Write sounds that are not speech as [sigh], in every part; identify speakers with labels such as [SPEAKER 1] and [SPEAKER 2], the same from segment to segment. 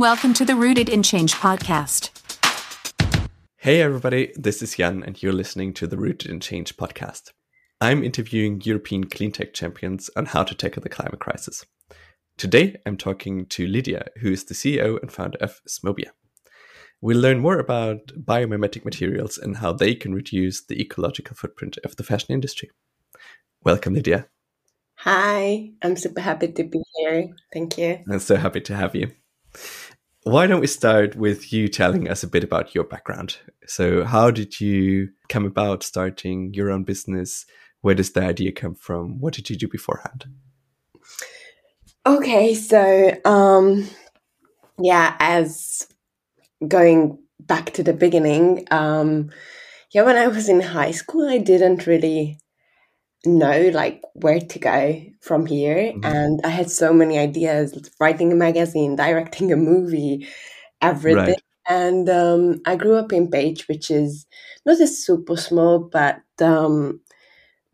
[SPEAKER 1] Welcome to the Rooted in Change podcast.
[SPEAKER 2] Hey, everybody, this is Jan, and you're listening to the Rooted in Change podcast. I'm interviewing European cleantech champions on how to tackle the climate crisis. Today, I'm talking to Lidia, who is the CEO and founder of Smobya. We'll learn more about biomimetic materials and how they can reduce the ecological footprint of the fashion industry. Welcome, Lidia.
[SPEAKER 3] Hi, I'm super happy to be here. Thank you.
[SPEAKER 2] I'm so happy to have you. Why don't we start with you telling us a bit about your background? So, how did you come about starting your own business? Where does the idea come from? What did you do beforehand?
[SPEAKER 3] Okay, so um yeah, as going back to the beginning, um yeah, when I was in high school, I didn't really know like where to go from here mm-hmm. and i had so many ideas writing a magazine directing a movie everything right. and um, i grew up in Pécs which is not a super small but um,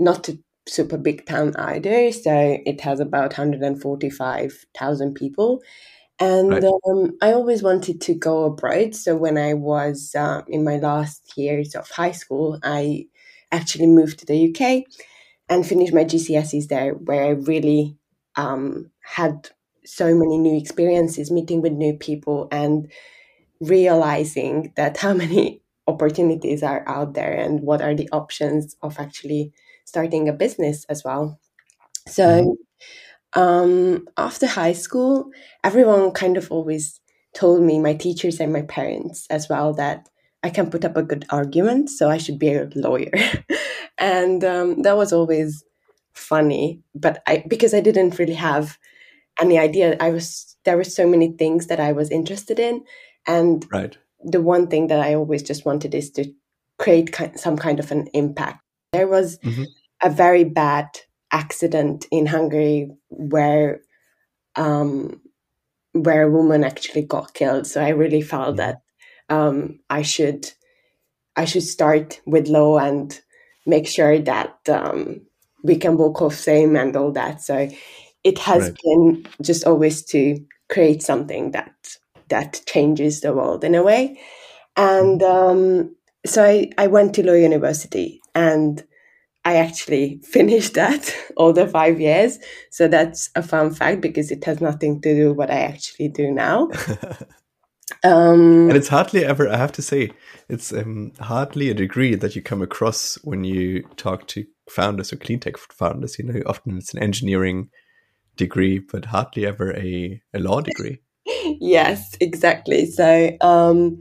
[SPEAKER 3] not a super big town either so it has about 145000 people and right. um, i always wanted to go abroad so when i was uh, in my last years of high school i actually moved to the uk and finished my GCSEs there, where I really um, had so many new experiences, meeting with new people, and realizing that how [laughs] many opportunities are out there and what are the options of actually starting a business as well. So, mm-hmm. um, after high school, everyone kind of always told me, my teachers and my parents as well, that I can put up a good argument, so I should be a lawyer. [laughs] and um, that was always funny but i because i didn't really have any idea i was there were so many things that i was interested in and
[SPEAKER 2] right
[SPEAKER 3] the one thing that i always just wanted is to create some kind of an impact there was mm-hmm. a very bad accident in hungary where um where a woman actually got killed so i really felt yeah. that um i should i should start with law and make sure that um, we can walk off same and all that. So it has right. been just always to create something that that changes the world in a way. And mm-hmm. um, so I, I went to Law University and I actually [laughs] finished that [laughs] all the five years. So that's a fun fact because it has nothing to do what I actually do now. [laughs]
[SPEAKER 2] Um, and it's hardly ever, I have to say, it's um, hardly a degree that you come across when you talk to founders or clean tech founders. You know, often it's an engineering degree, but hardly ever a, a law degree. [laughs]
[SPEAKER 3] yes, exactly. So, um,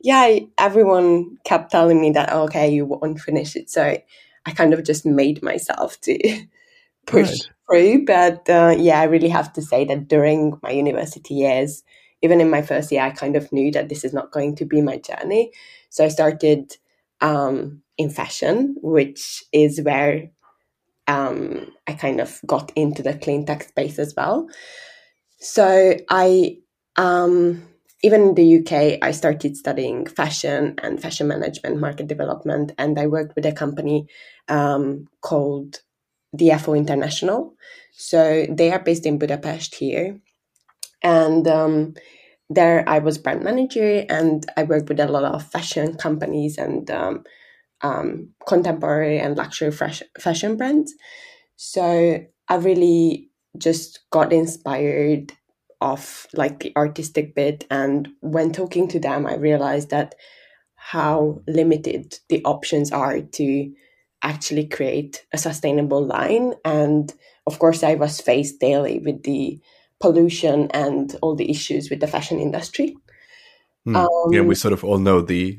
[SPEAKER 3] yeah, everyone kept telling me that, okay, you won't finish it. So I kind of just made myself to [laughs] push right. through. But uh, yeah, I really have to say that during my university years, even in my first year, I kind of knew that this is not going to be my journey. So I started um, in fashion, which is where um, I kind of got into the clean tech space as well. So I, um, even in the UK, I started studying fashion and fashion management, market development, and I worked with a company um, called DFO International. So they are based in Budapest here, and um, there I was brand manager and I worked with a lot of fashion companies and um, um, contemporary and luxury fresh, fashion brands. So I really just got inspired of like the artistic bit and when talking to them I realized that how limited the options are to actually create a sustainable line and of course I was faced daily with the pollution and all the issues with the fashion industry.
[SPEAKER 2] Mm. Um, yeah, we sort of all know the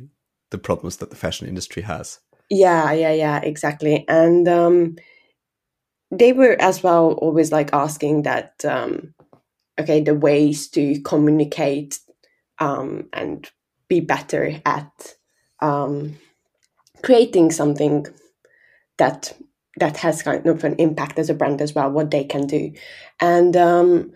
[SPEAKER 2] the problems that the fashion industry has.
[SPEAKER 3] Yeah, yeah, yeah, exactly. And um, they were as well always like asking that, um, okay, the ways to communicate um, and be better at um, creating something that that has kind of an impact as a brand as well, what they can do. And um,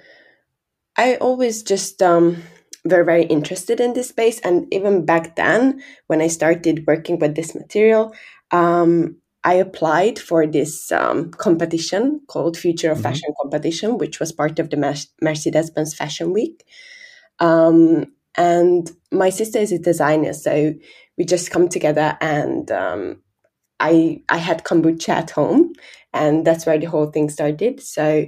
[SPEAKER 3] I always just um, were very interested in this space. And even back then, when I started working with this material, um, I applied for this um, competition called Future of mm-hmm. Fashion competition, which was part of the Mercedes Benz Fashion Week. Um, and my sister is a designer, so we just come together and um, I I had kombucha at home, and that's where the whole thing started. So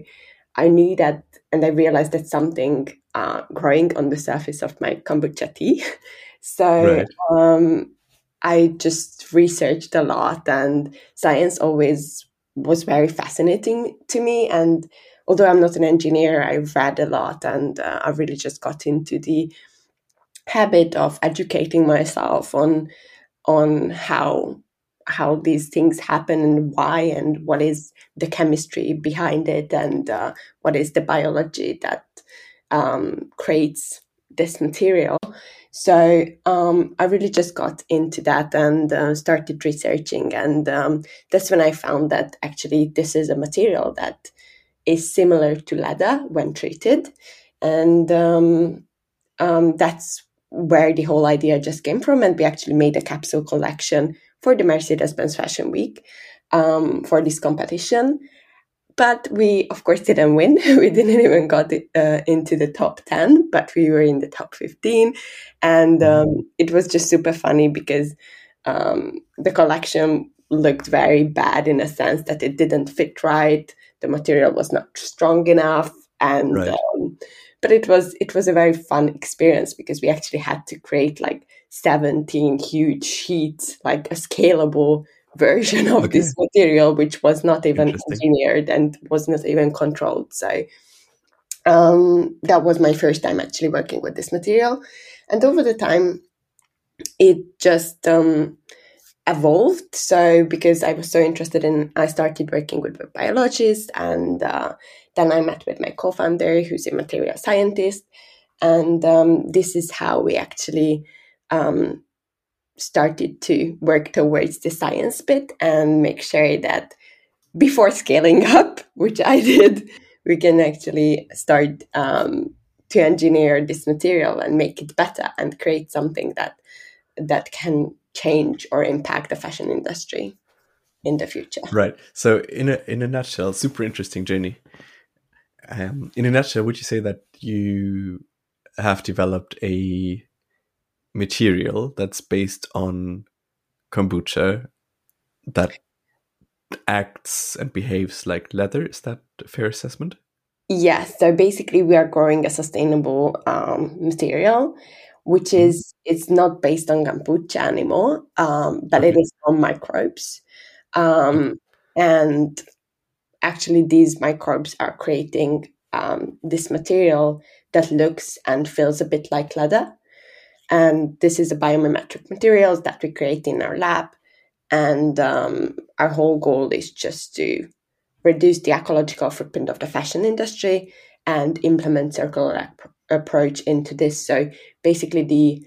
[SPEAKER 3] I knew that, and I realized that something uh, growing on the surface of my kombucha tea. [laughs] so
[SPEAKER 2] Right.
[SPEAKER 3] um, I just researched a lot, and science always was very fascinating to me. And although I'm not an engineer, I've read a lot, and uh, I really just got into the habit of educating myself on on how how these things happen and why and what is the chemistry behind it and uh, what is the biology that um, creates this material. So um, i really just got into that and uh, started researching and um, that's when i found that actually this is a material that is similar to leather when treated. And um, um, that's where the whole idea just came from and we actually made a capsule collection for the mercedes-benz fashion week um, for this competition. But we of course didn't win. [laughs] We didn't even got it, uh, into the top 10 but we were in the top 15 and um, it was just super funny because um, the collection looked very bad in a sense that it didn't fit right. The material was not strong enough. And
[SPEAKER 2] Right.
[SPEAKER 3] um, but it was it was a very fun experience because we actually had to create like 17 huge sheets like a scalable version of
[SPEAKER 2] Okay.
[SPEAKER 3] this material which was not even engineered and was not even controlled. So um, that was my first time actually working with this material. And over the time it just um, evolved. So because i was so interested in i started working with a biologist and uh, then i met with my co-founder who's a material scientist. And um, this is how we actually um, started to work towards the science bit and make sure that before scaling [laughs] up which i did we can actually start um, to engineer this material and make it better and create something that that can change or impact the fashion industry in the future.
[SPEAKER 2] Right. So in a in a nutshell, super interesting journey. Um, in a nutshell, would you say that you have developed a material that's based on kombucha that acts and behaves like leather? Is that a fair assessment?
[SPEAKER 3] Yes, so basically we are growing a sustainable um, material, which is it's not based on kombucha anymore, um, but it
[SPEAKER 2] Okay.
[SPEAKER 3] is on microbes, um, and actually these microbes are creating um, this material that looks and feels a bit like leather. And this is a biomimetic materials that we create in our lab. And um, our whole goal is just to reduce the ecological footprint of the fashion industry and implement circular ap- approach into this. So basically, the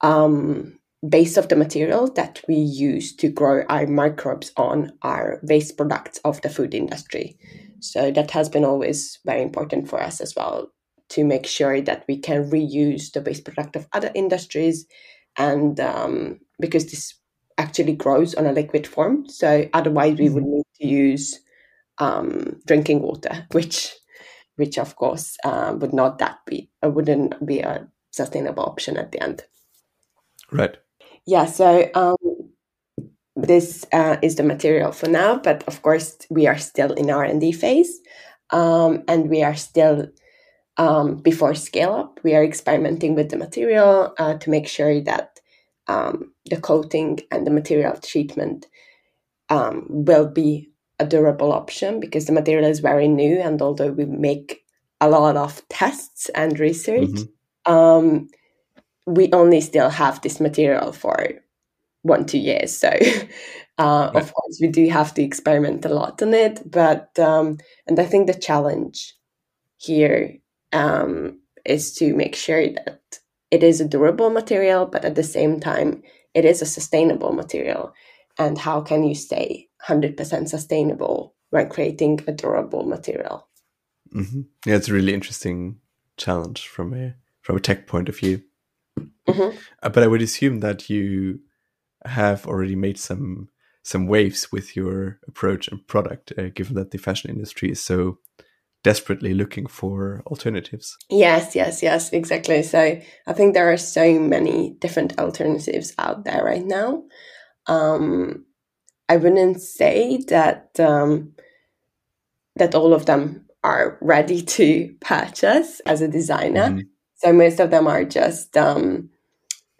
[SPEAKER 3] um, base of the material that we use to grow our microbes on are waste products of the food industry. So that has been always very important for us as well to make sure that we can reuse the waste product of other industries, and um, because this actually grows on a liquid form, so otherwise we would need to use um, drinking water, which which of course uh, would not that be uh, wouldn't be a sustainable option at the end.
[SPEAKER 2] Right.
[SPEAKER 3] Yeah, so um, this uh, is the material for now, but of course we are still in R and D phase, um, and we are still um, before scale up. We are experimenting with the material uh, to make sure that um, the coating and the material treatment um, will be a durable option because the material is very new, and although we make a lot of tests and research,
[SPEAKER 2] Mhm.
[SPEAKER 3] um, we only still have this material for one two years so [laughs] uh,
[SPEAKER 2] Right.
[SPEAKER 3] of course we do have to experiment a lot on it but um, and i think the challenge here um, is to make sure that it is a durable material but at the same time it is a sustainable material and how can you stay 100% sustainable when creating a durable material
[SPEAKER 2] hmm Yeah, it's a really interesting challenge from a from a tech point of view.
[SPEAKER 3] Mhm.
[SPEAKER 2] Uh, but I would assume that you have already made some some waves with your approach and product, uh, given that the fashion industry is so desperately looking for alternatives.
[SPEAKER 3] Yes, yes, yes, exactly. So I think there are so many different alternatives out there right now. Um, I wouldn't say that um, that all of them are ready [laughs] to purchase as a designer. Mm-hmm. So most of them are just um,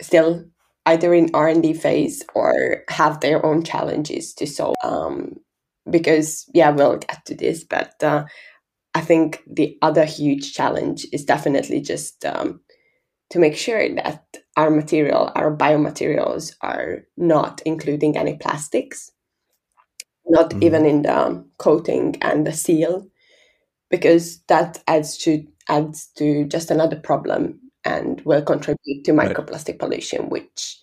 [SPEAKER 3] still either in R and D phase or have their own challenges to solve. Um, because yeah, we'll get to this, but uh, I think the other huge challenge is definitely just um, to make sure that our material, our biomaterials, are not including any plastics, not mm. even in the coating and the seal, because that adds to adds to just another problem and will contribute to microplastic right. pollution, which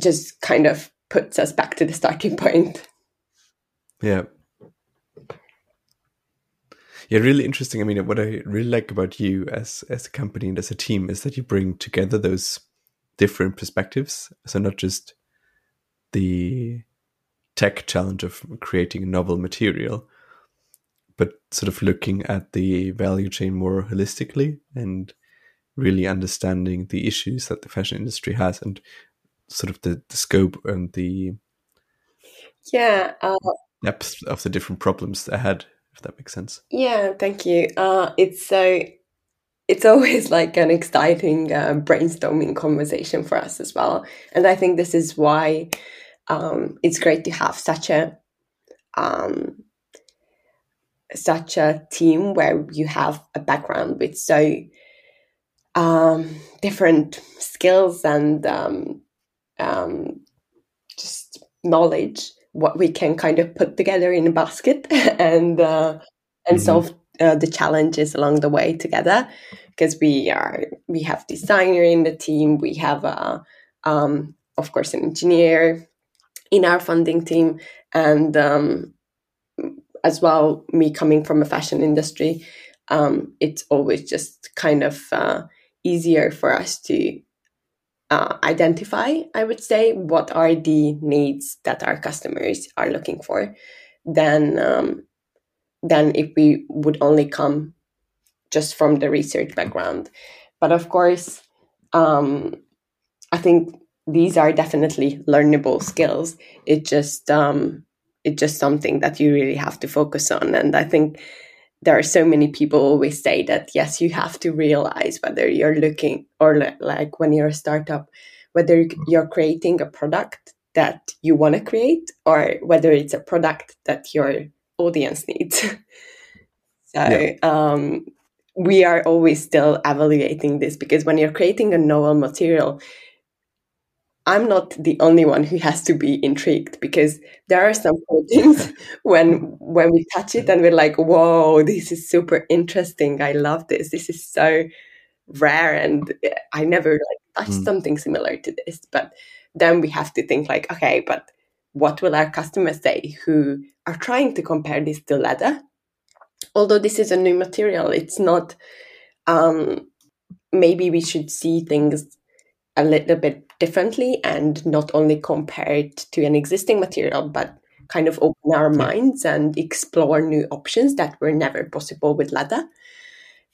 [SPEAKER 3] just kind of puts us back to the starting [laughs] point.
[SPEAKER 2] Yeah. Yeah, really interesting. I mean, what I really like about you as as a company and as a team is that you bring together those different perspectives. So not just the tech challenge of creating a novel material, but sort of looking at the value chain more holistically and really understanding the issues that the fashion industry has and sort of the, the scope and the
[SPEAKER 3] yeah uh,
[SPEAKER 2] depth of the different problems ahead if that makes sense.
[SPEAKER 3] Yeah thank you. Uh, it's so it's always [laughs] like an exciting uh, brainstorming conversation for us as well. And i think this is why um, it's great to have such a um, such a team where you have a background with so um, different skills and um, um, just knowledge what we can kind of put together in a basket [laughs] and uh, and mm-hmm. solve uh, the challenges along the way together because we are we have designer in the team we have a um, of course an engineer in our funding team and um, as well me coming from a fashion industry um, it's always just kind of uh, easier for us to uh, identify, I would say, what are the needs that our customers are looking for, than um, than if we would only come just from the research background. But of course, um, I think these are definitely learnable skills. It just um, it's just something that you really have to focus on, and I think there are so many people always say that yes you have to realize whether you're looking or like when you're a startup whether you're creating a product that you want to create or whether it's a product that your audience needs [laughs] so yeah. um, we are always still evaluating this because when you're creating a novel material I'm not the only one who has to be intrigued because there are some proteins [laughs] [laughs] when when we touch it and we're like, whoa, this is super interesting. I love this. This is so rare and I never like touched mm. something similar to this. But then we have to think like, okay, but what will our customers say who are trying to compare this to leather? Although this is a new material, it's not um maybe we should see things a little bit differently and not only compared to an existing material, but kind of open our minds and explore new options that were never possible with leather.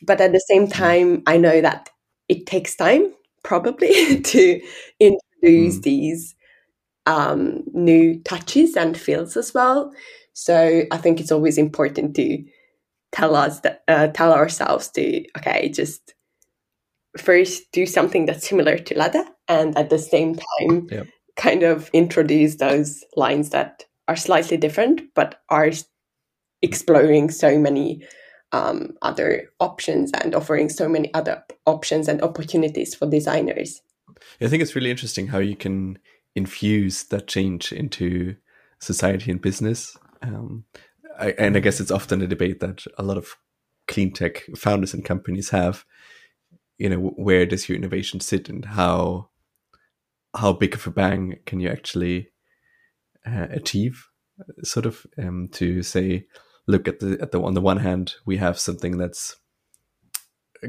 [SPEAKER 3] But at the same time, I know that it takes time probably [laughs] to introduce mm. these um, new touches and feels as well. So I think it's always important to tell us that uh, tell ourselves to okay, just first do something that's similar to leather and at the same time kind of introduce those lines that are slightly different but are exploring so many um, other options and offering so many other options and opportunities for designers.
[SPEAKER 2] I think it's really interesting how you can infuse that change into society and business. Um, I, and I guess it's often a debate that a lot of clean tech founders and companies have you know where does your innovation sit and how how big of a bang can you actually uh, achieve sort of um, to say look at the at the on the one hand we have something that's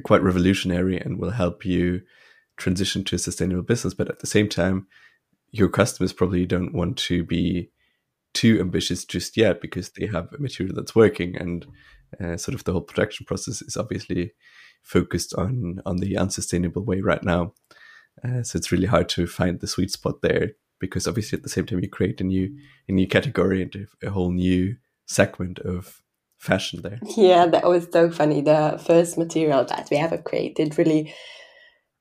[SPEAKER 2] quite revolutionary and will help you transition to a sustainable business but at the same time your customers probably don't want to be too ambitious just yet because they have a material that's working and uh, sort of the whole production process is obviously focused on on the unsustainable way right now. Uh, so it's really hard to find the sweet spot there because obviously at the same time you create a new a new category and a whole new segment of fashion there.
[SPEAKER 3] Yeah, that was so funny. The first material that we ever created really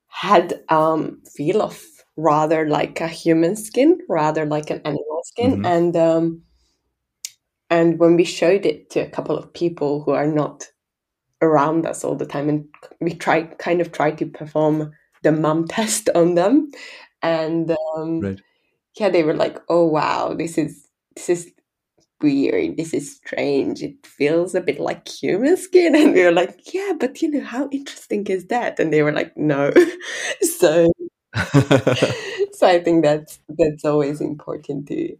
[SPEAKER 3] had um feel of rather like a human skin rather like an animal skin mm-hmm. and um and when we showed it to a couple of people who are not around us all the time and we try kind of try to perform the mom [laughs] test on them. And um, right. yeah they were like oh wow this is this is weird. This is strange. It feels a bit like human skin. [laughs] And we were like yeah but you know how interesting is that? And they were like no. [laughs] So so i think that's that's always important to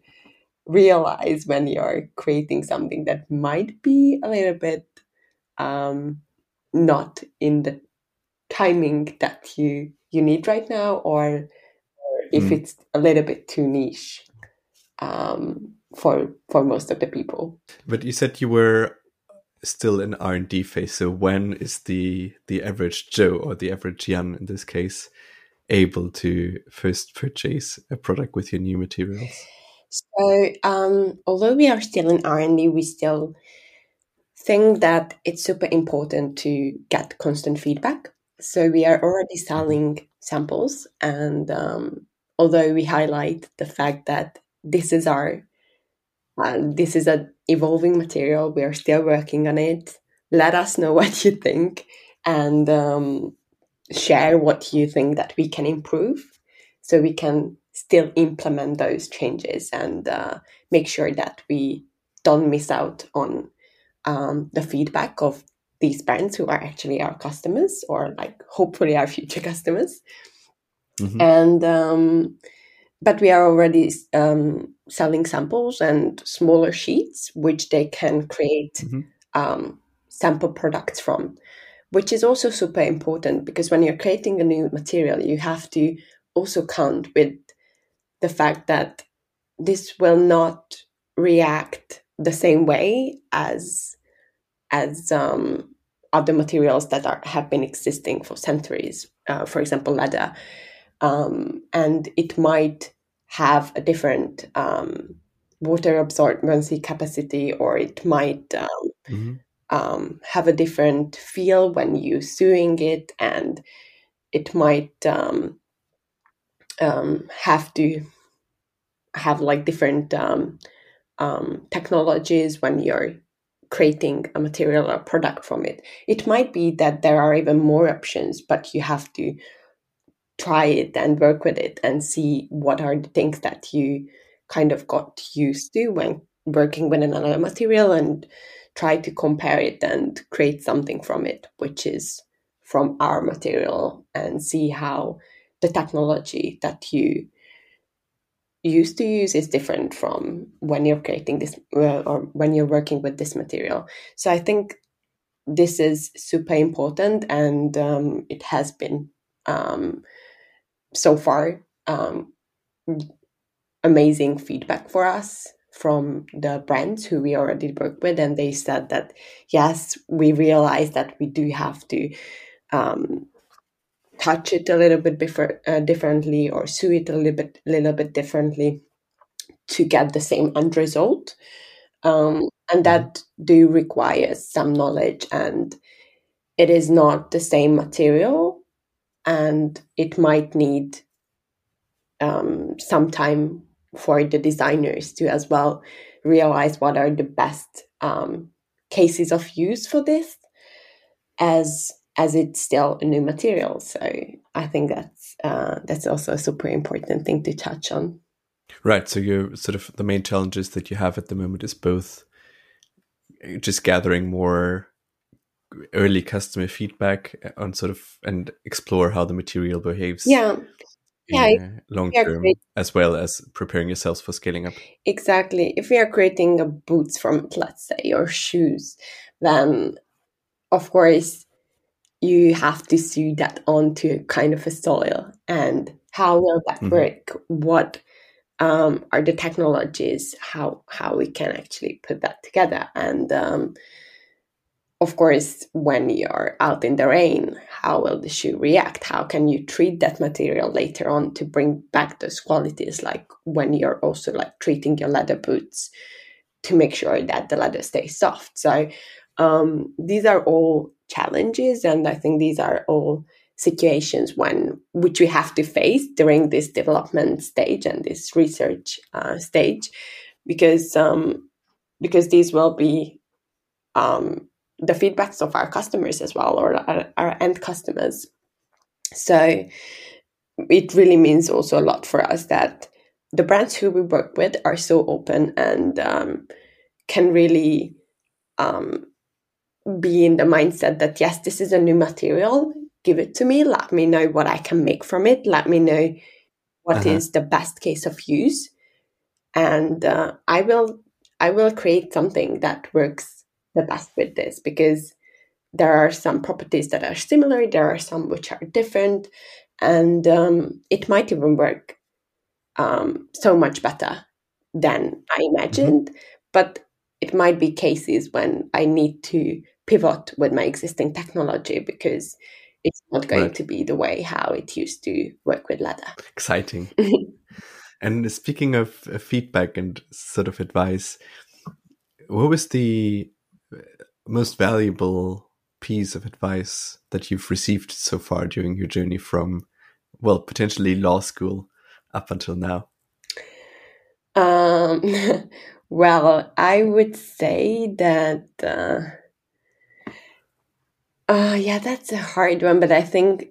[SPEAKER 3] realize when you're creating something that might be a little bit um, not in the timing that you you need right now, or, or if mm. it's a little bit too niche um, for for most of the people.
[SPEAKER 2] But you said you were still in R and D phase. So when is the the average Joe or the average Jan in this case able to first purchase a product with your new materials?
[SPEAKER 3] So um, although we are still in R and D, we still think that it's super important to get constant feedback. So we are already selling samples, and um, although we highlight the fact that this is our uh, this is an evolving material, we are still working on it. Let us know [laughs] what you think, and um, share what you think that we can improve, so we can still implement those changes and uh, make sure that we don't miss out on um, the feedback of these brands who are actually our customers or like hopefully our future [laughs] customers mm-hmm. and um, but we are already um, selling samples and smaller sheets which they can create mm-hmm. Um, sample products from which is also super important because when you're creating a new material you have to also count with the fact that this will not react the same way as as um, other materials that are have been existing for centuries. Uh, for example, leather, um, and it might have a different um, water absorbency capacity, or it might um, mm-hmm. Um, have a different feel when you sewing it, and it might um, have to have like different um, um, technologies when you're creating a material or product from it. It might be that there are even more options, but you have to try it and work with it and see what are the things that you kind of got used to when working with another material and try to compare it and create something from it, which is from our material and see how the technology that you used to use is different from when you're creating this uh, or when you're working with this material. So I think this is super important and um, it has been um, so far um, amazing feedback for us from the brands who we already work with and they said that yes we realize that we do have to um, touch it a little bit uh, differently or sew it a little bit, little bit differently to get the same end result. Um, and mm-hmm. that do require some knowledge and it is not the same material and it might need um, some time for the designers to as well realize what are the best um, cases of use for this as as it's still a new material. So I think that's uh, that's also a super important thing to touch on.
[SPEAKER 2] Right. So you sort of the main challenges that you have at the moment is both just gathering more early customer feedback on sort of and explore how the material behaves.
[SPEAKER 3] Yeah.
[SPEAKER 2] Yeah, long term, as well as preparing yourselves for scaling up.
[SPEAKER 3] Exactly. If we are creating a boots from, let's say, or shoes, then of course you have to sew that onto kind of a soil and how will that mm-hmm. work what um, are the technologies how how we can actually put that together and um, of course, when you're out in the rain, how will the shoe react? How can you treat that material later on to bring back those qualities? Like when you're also like treating your leather boots to make sure that the leather stays soft. So um, these are all challenges, and I think these are all situations when which we have to face during this development stage and this research uh, stage, because um, because these will be um, the feedbacks of our customers as well or our, our end customers. So it really means also a lot for us that the brands who we work with are so open and um, can really um, be in the mindset that yes, this is a new material. Give it to me. Let me know what I can make from it. Let me know what uh-huh. is the best case of use, and uh, I will I will create something that works the best with this because there are some properties that are similar. There are some which are different, and um, it might even work um, so much better than I imagined. Mm-hmm. But it might be cases when I need to pivot with my existing technology because it's not going right. to be the way how it used to work with leather.
[SPEAKER 2] Exciting. [laughs] and speaking of feedback and sort of advice, what was the most valuable piece of advice that you've received so far during your journey from, well, potentially law school up until now?
[SPEAKER 3] Um, [laughs] Well, I would say that. Uh, uh, yeah, that's a hard one, but I think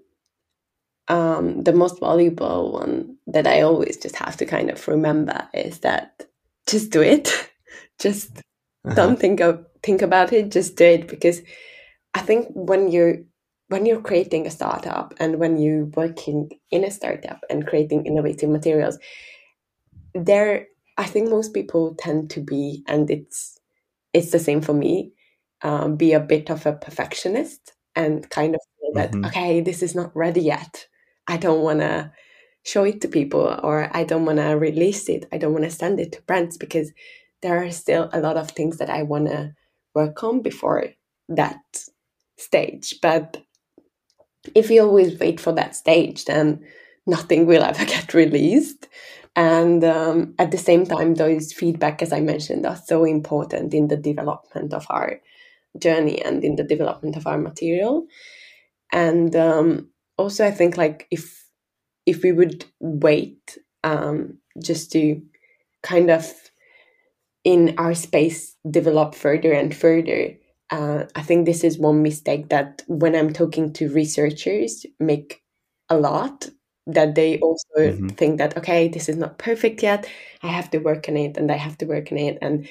[SPEAKER 3] um, the most valuable one that I always just have to kind of remember is that just do it. [laughs] just uh-huh. don't think of think about it. Just do it because I think when you're when you're creating a startup and when you're working in a startup and creating innovative materials, there I think most people tend to be, and it's it's the same for me, um, be a bit of a perfectionist and kind of feel that mm-hmm. okay, this is not ready yet. I don't want to show it to people, or I don't want to release it. I don't want to send it to brands because there are still a lot of things that I want to work on before that stage. But if you always wait for that stage, then nothing will ever [laughs] get released. And um, at the same time, those feedback, as I mentioned, are so important in the development of our journey and in the development of our material. And um, also, I think like if if we would wait um, just to kind of in our space develop further and further, uh, I think this is one mistake that when I'm talking to researchers make a lot that they also mm-hmm. think that okay this is not perfect yet i have to work on it and i have to work on it and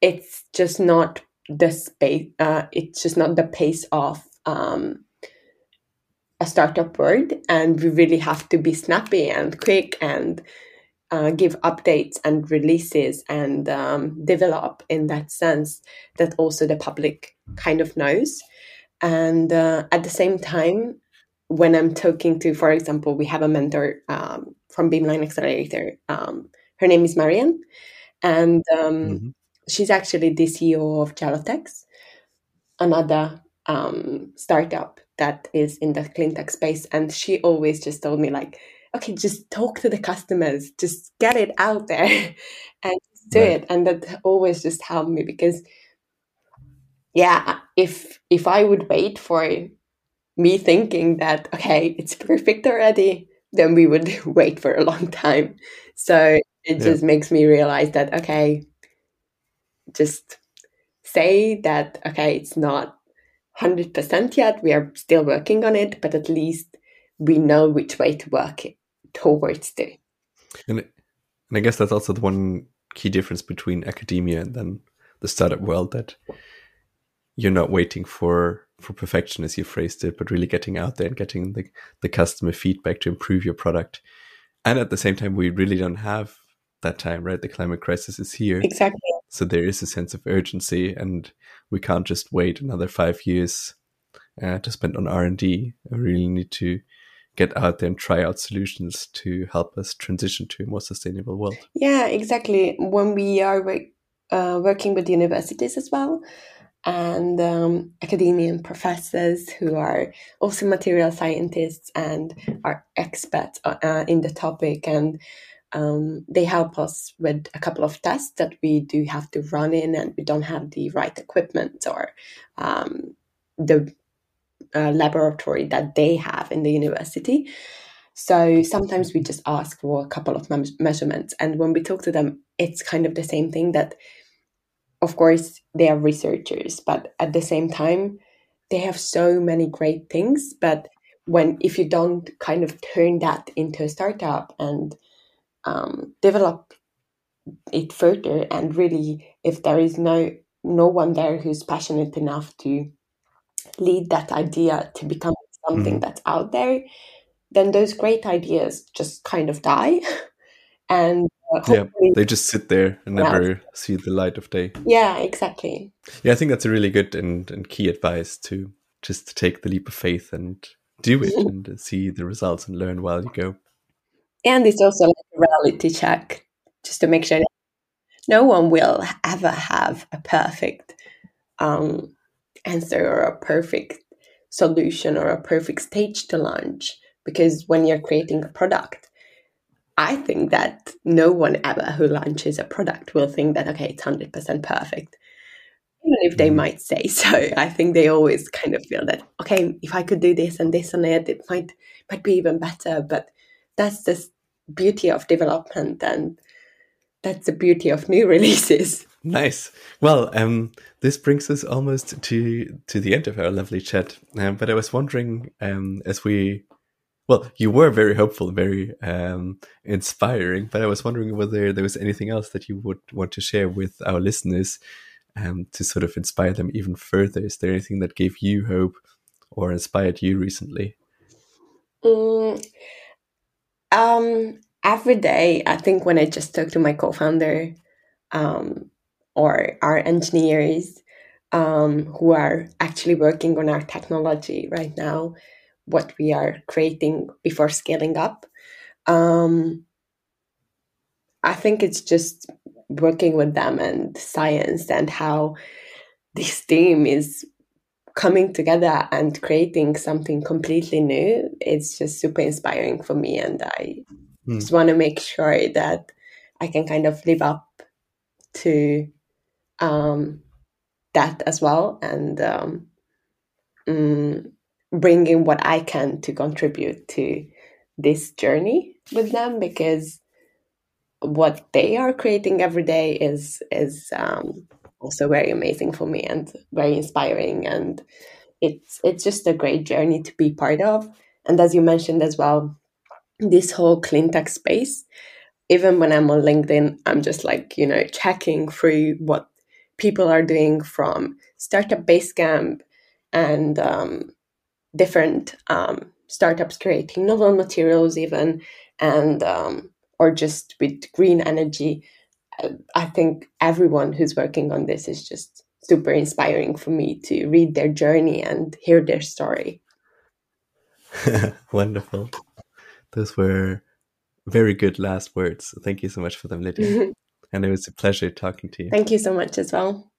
[SPEAKER 3] it's just not the space uh, it's just not the pace of um, a startup world and we really have to be snappy and quick and uh, give updates and releases and um, develop in that sense that also the public kind of knows and uh, at the same time when I'm talking to, for example, we have a mentor um, from Beamline Accelerator. Um, her name is Marianne, and um, mm-hmm. She's actually the CEO of Gelatex, another um, startup that is in the clean tech space. And she always just told me like, okay, just talk to the customers, just get it out there, [laughs] and do right. it. And that always just helped me because, yeah, if if I would wait for me thinking that okay it's perfect already then we would [laughs] wait for a long time so it yeah. just makes me realize that okay just say that okay it's not 100% yet we are still working on it but at least we know which way to work towards the
[SPEAKER 2] and, and i guess that's also the one key difference between academia and then the startup world that you're not waiting for for perfection as you phrased it, but really getting out there and getting the, the customer feedback to improve your product. And at the same time, we really don't have that time, right? The climate crisis is here.
[SPEAKER 3] Exactly.
[SPEAKER 2] So there is a sense of urgency and we can't just wait another five years uh, to spend on R&D. We really need to get out there and try out solutions to help us transition to a more sustainable world.
[SPEAKER 3] Yeah, exactly. When we are uh, working with universities as well, and um, academian professors who are also material scientists and are experts uh, in the topic and um, they help us with a couple of tests that we do have to run in and we don't have the right equipment or um, the uh, laboratory that they have in the university. So sometimes we just ask for a couple of me- measurements. And when we talk to them, it's kind of the same thing that, of course, they are researchers, but at the same time, they have so many great things. But when, if you don't kind of turn that into a startup and um, develop it further and really if there is no no one there who's passionate enough to lead that idea to become something mm. that's out there then those great ideas just kind of die. [laughs] And
[SPEAKER 2] uh, yeah they just sit there and never see the light of day.
[SPEAKER 3] Yeah exactly.
[SPEAKER 2] Yeah i think that's a really good and, and key advice to just take the leap of faith and do it [laughs] and see the results and learn while you go
[SPEAKER 3] and it's also like a reality check just to make sure that no one will ever have a perfect um, answer or a perfect solution or a perfect stage to launch. Because when you're creating a product, I think that no one ever who launches a product will think that, okay, it's 100% perfect. Even if they mm. might say [laughs] so, I think they always kind of feel that, okay, if I could do this and this and it, it might, might be even better. But that's the beauty of development and that's the beauty of new [laughs] releases.
[SPEAKER 2] Nice. Well um this brings us almost to to the end of our lovely chat. Um, but i was wondering um as we well you were very hopeful very um inspiring but i was wondering whether there was anything else that you would want to share with our listeners um to sort of inspire them even further. Is there anything that gave you hope or inspired you recently?
[SPEAKER 3] Mm, um, every day, I think when I just talk to my co-founder um, or our engineers um, who are actually working on our technology right now, what we are creating before scaling up. Um, I think it's just working with them and science and how this team is coming together and creating something completely new it's just super inspiring for me and i mm. just want to make sure that i can kind of live up to um, that as well and um, mm, bring in what i can to contribute to this journey with them because what they are creating every day is is um, also very amazing for me and very inspiring. And it's it's just a great journey to be part of. And as you mentioned as well this whole clean tech space even when i'm on linkedin i'm just like you know checking through what people are doing from startup basecamp and um, different um, startups creating novel materials even and um, or just with green energy I think everyone who's working on this is just super inspiring for me to read their journey and hear their story. [laughs]
[SPEAKER 2] Wonderful. Those were very good last words. Thank you so much for them, Lidia. [laughs] and it was a pleasure talking to you.
[SPEAKER 3] Thank you so much as well.